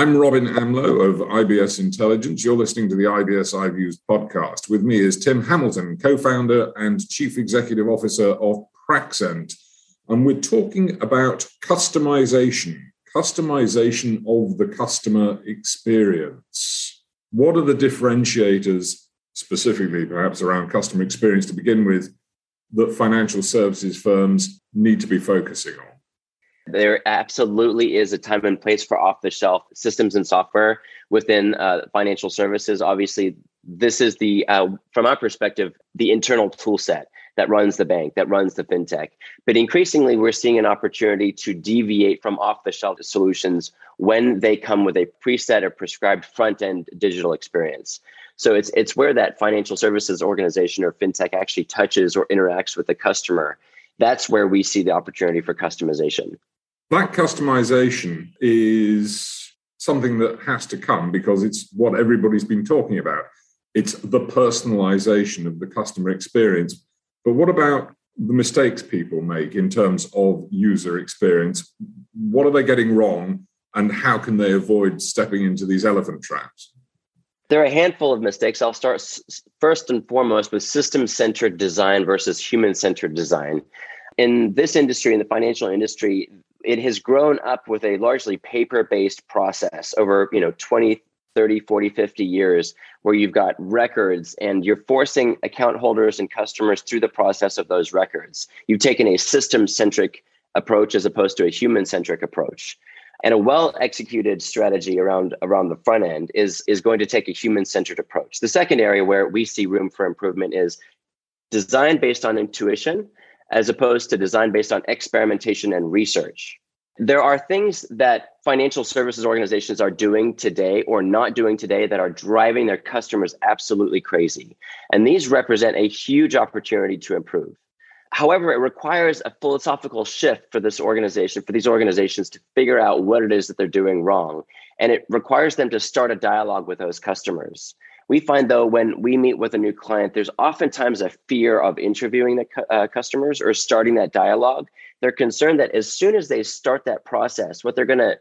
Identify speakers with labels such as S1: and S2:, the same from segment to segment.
S1: I'm Robin Amlôt of IBS Intelligence. You're listening to the IBS I've Used podcast. With me is Tim Hamilton, co founder and chief executive officer of Praxent. And we're talking about customization, customization of the customer experience. What are the differentiators, specifically perhaps around customer experience to begin with, that financial services firms need to be focusing on?
S2: There absolutely is a time and place for off the shelf systems and software within uh, financial services. Obviously, this is the, uh, from our perspective, the internal tool set that runs the bank, that runs the fintech. But increasingly, we're seeing an opportunity to deviate from off the shelf solutions when they come with a preset or prescribed front end digital experience. So it's it's where that financial services organization or fintech actually touches or interacts with the customer. That's where we see the opportunity for customization.
S1: That customization is something that has to come because it's what everybody's been talking about. It's the personalization of the customer experience. But what about the mistakes people make in terms of user experience? What are they getting wrong? And how can they avoid stepping into these elephant traps?
S2: There are a handful of mistakes. I'll start first and foremost with system centered design versus human centered design. In this industry, in the financial industry, it has grown up with a largely paper based process over you know 20 30 40 50 years where you've got records and you're forcing account holders and customers through the process of those records. You've taken a system centric approach as opposed to a human centric approach. And a well executed strategy around around the front end is is going to take a human centered approach. The second area where we see room for improvement is design based on intuition as opposed to design based on experimentation and research there are things that financial services organizations are doing today or not doing today that are driving their customers absolutely crazy and these represent a huge opportunity to improve However, it requires a philosophical shift for this organization, for these organizations to figure out what it is that they're doing wrong. And it requires them to start a dialogue with those customers. We find, though, when we meet with a new client, there's oftentimes a fear of interviewing the uh, customers or starting that dialogue. They're concerned that as soon as they start that process, what they're going to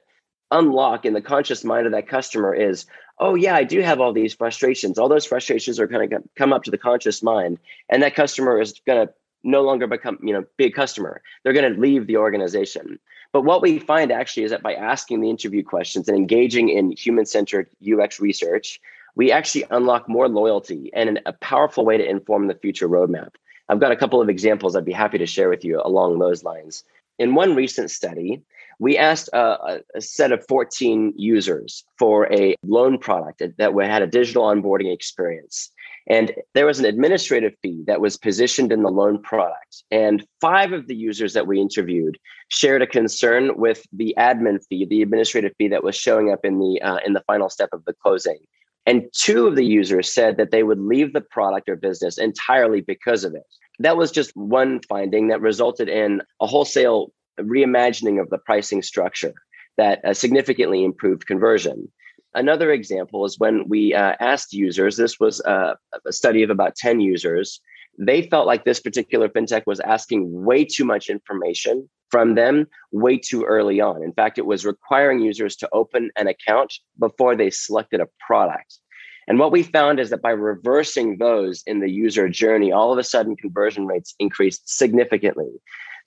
S2: unlock in the conscious mind of that customer is oh yeah i do have all these frustrations all those frustrations are going to come up to the conscious mind and that customer is going to no longer become, you know, be a customer. They're going to leave the organization. But what we find actually is that by asking the interview questions and engaging in human-centered UX research, we actually unlock more loyalty and a powerful way to inform the future roadmap. I've got a couple of examples I'd be happy to share with you along those lines. In one recent study, we asked a, a, set of 14 users for a loan product that had a digital onboarding experience. And there was an administrative fee that was positioned in the loan product. And five of the users that we interviewed shared a concern with the admin fee, the administrative fee that was showing up in the uh, in the final step of the closing. And two of the users said that they would leave the product or business entirely because of it. That was just one finding that resulted in a wholesale reimagining of the pricing structure that uh, significantly improved conversion. Another example is when we uh, asked users, this was uh, a study of about 10 users, they felt like this particular fintech was asking way too much information from them way too early on. In fact, it was requiring users to open an account before they selected a product. And what we found is that by reversing those in the user journey, all of a sudden conversion rates increased significantly.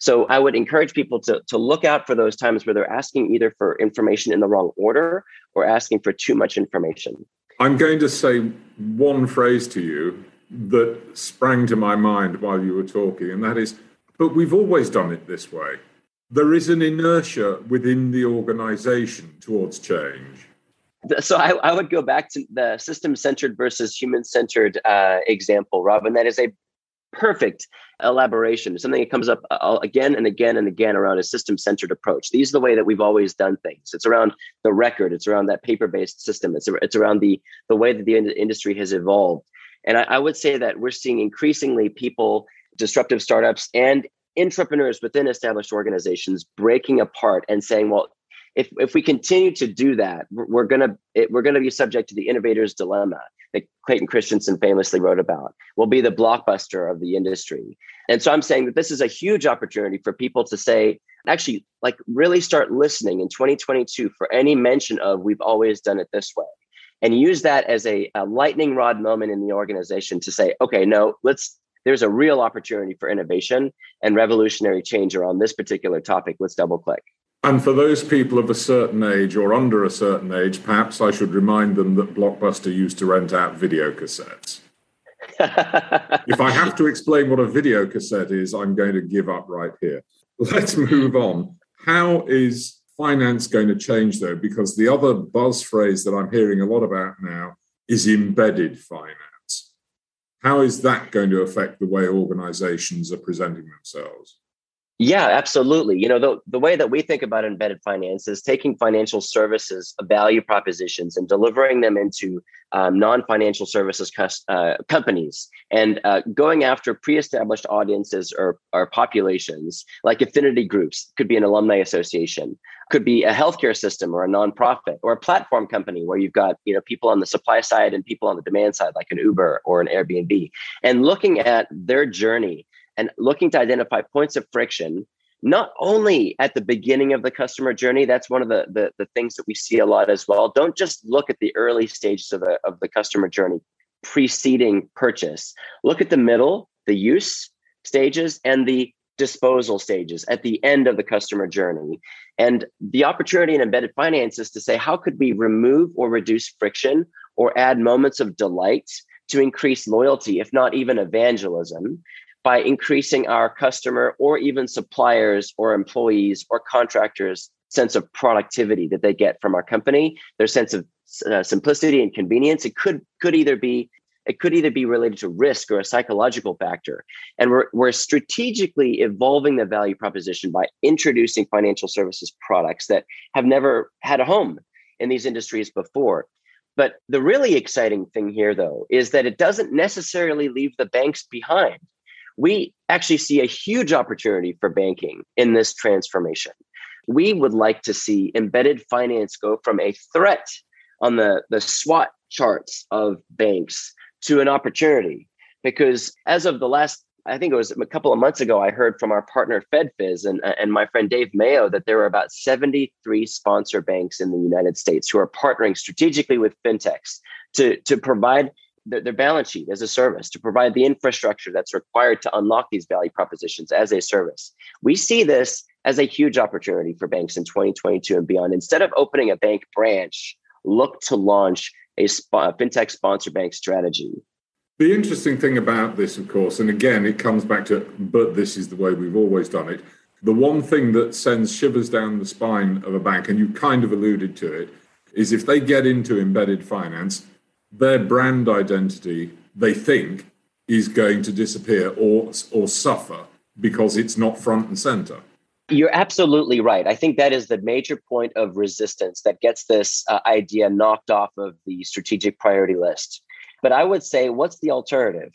S2: So I would encourage people to, to look out for those times where they're asking either for information in the wrong order or asking for too much information.
S1: I'm going to say one phrase to you that sprang to my mind while you were talking, and that is, but we've always done it this way. There is an inertia within the organization towards change.
S2: So I, I would go back to the system centered versus human centered uh, example, Rob, and that is a perfect elaboration, something that comes up uh, again and again and again around a system centered approach. These are the way that we've always done things. It's around the record, it's around that paper based system, it's, it's around the, the way that the industry has evolved. And I, I would say that we're seeing increasingly people, disruptive startups, and entrepreneurs within established organizations breaking apart and saying, well, if, if we continue to do that, we're gonna we're gonna be subject to the innovator's dilemma that Clayton Christensen famously wrote about. Will be the blockbuster of the industry. And so I'm saying that this is a huge opportunity for people to say, actually like really start listening in 2022 for any mention of we've always done it this way and use that as a, a lightning rod moment in the organization to say okay no let's there's a real opportunity for innovation and revolutionary change around this particular topic let's double click
S1: and for those people of a certain age or under a certain age, perhaps I should remind them that Blockbuster used to rent out video cassettes. if I have to explain what a video cassette is, I'm going to give up right here. Let's move on. How is finance going to change, though? Because the other buzz phrase that I'm hearing a lot about now is embedded finance. How is that going to affect the way organizations are presenting themselves?
S2: Yeah, absolutely. You know, the, the way that we think about embedded finance is taking financial services value propositions and delivering them into um, non-financial services uh, companies and uh, going after pre-established audiences or, or populations like affinity groups could be an alumni association could be a healthcare system or a nonprofit or a platform company where you've got you know people on the supply side and people on the demand side like an uber or an airbnb and looking at their journey and looking to identify points of friction not only at the beginning of the customer journey that's one of the, the, the things that we see a lot as well. Don't just look at the early stages of the, of the customer journey preceding purchase. Look at the middle the use stages and the disposal stages at the end of the customer journey. And the opportunity in embedded finance is to say how could we remove or reduce friction or add moments of delight to increase loyalty if not even evangelism by increasing our customer or even suppliers or employees or contractors sense of productivity that they get from our company their sense of uh, simplicity and convenience. It could could either be it could either be related to risk or a psychological factor. And we're, we're strategically evolving the value proposition by introducing financial services products that have never had a home in these industries before. But the really exciting thing here though is that it doesn't necessarily leave the banks behind we actually see a huge opportunity for banking in this transformation. We would like to see embedded finance go from a threat on the, the SWOT charts of banks to an opportunity. Because as of the last, I think it was a couple of months ago, I heard from our partner FedFis and, and my friend Dave Mayo that there were about 73 sponsor banks in the United States who are partnering strategically with fintechs to, to provide their, their balance sheet as a service to provide the infrastructure that's required to unlock these value propositions as a service. We see this as a huge opportunity for banks in 2022 and beyond. Instead of opening a bank branch, look to launch a, sp- fintech sponsor bank strategy.
S1: The interesting thing about this, of course, and again, it comes back to, but this is the way we've always done it. The one thing that sends shivers down the spine of a bank, and you kind of alluded to it, is if they get into embedded finance, their brand identity, they think, is going to disappear or, or suffer because it's not front and center.
S2: You're absolutely right. I think that is the major point of resistance that gets this uh, idea knocked off of the strategic priority list. But I would say, what's the alternative?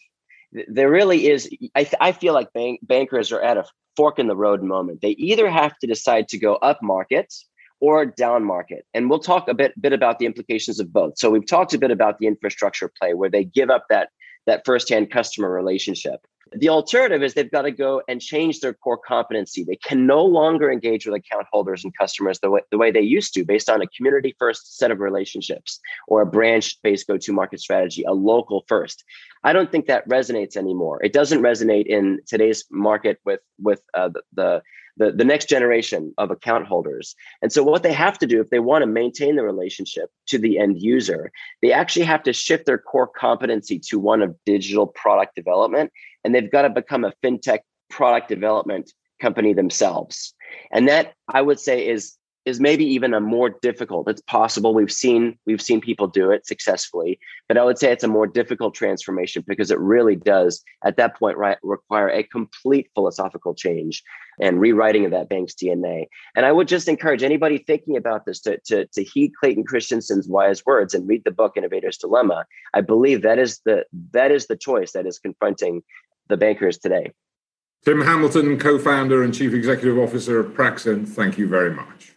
S2: There really is. I, th- I feel like bank- bankers are at a fork in the road moment. They either have to decide to go up market or down market. And we'll talk a bit, bit about the implications of both. So we've talked a bit about the infrastructure play where they give up that, that firsthand customer relationship. The alternative is they've got to go and change their core competency. They can no longer engage with account holders and customers the way, the way they used to, based on a community first set of relationships or a branch based go to market strategy, a local first. I don't think that resonates anymore. It doesn't resonate in today's market with, with uh, the, the the, the next generation of account holders. And so, what they have to do if they want to maintain the relationship to the end user, they actually have to shift their core competency to one of digital product development. And they've got to become a fintech product development company themselves. And that I would say is is maybe even a more difficult it's possible we've seen we've seen people do it successfully but i would say it's a more difficult transformation because it really does at that point right require a complete philosophical change and rewriting of that bank's dna and i would just encourage anybody thinking about this to, to, to heed clayton christensen's wise words and read the book innovator's dilemma. I believe that is the that is the choice that is confronting the bankers today.
S1: Tim hamilton co-founder and chief executive officer of praxent thank you very much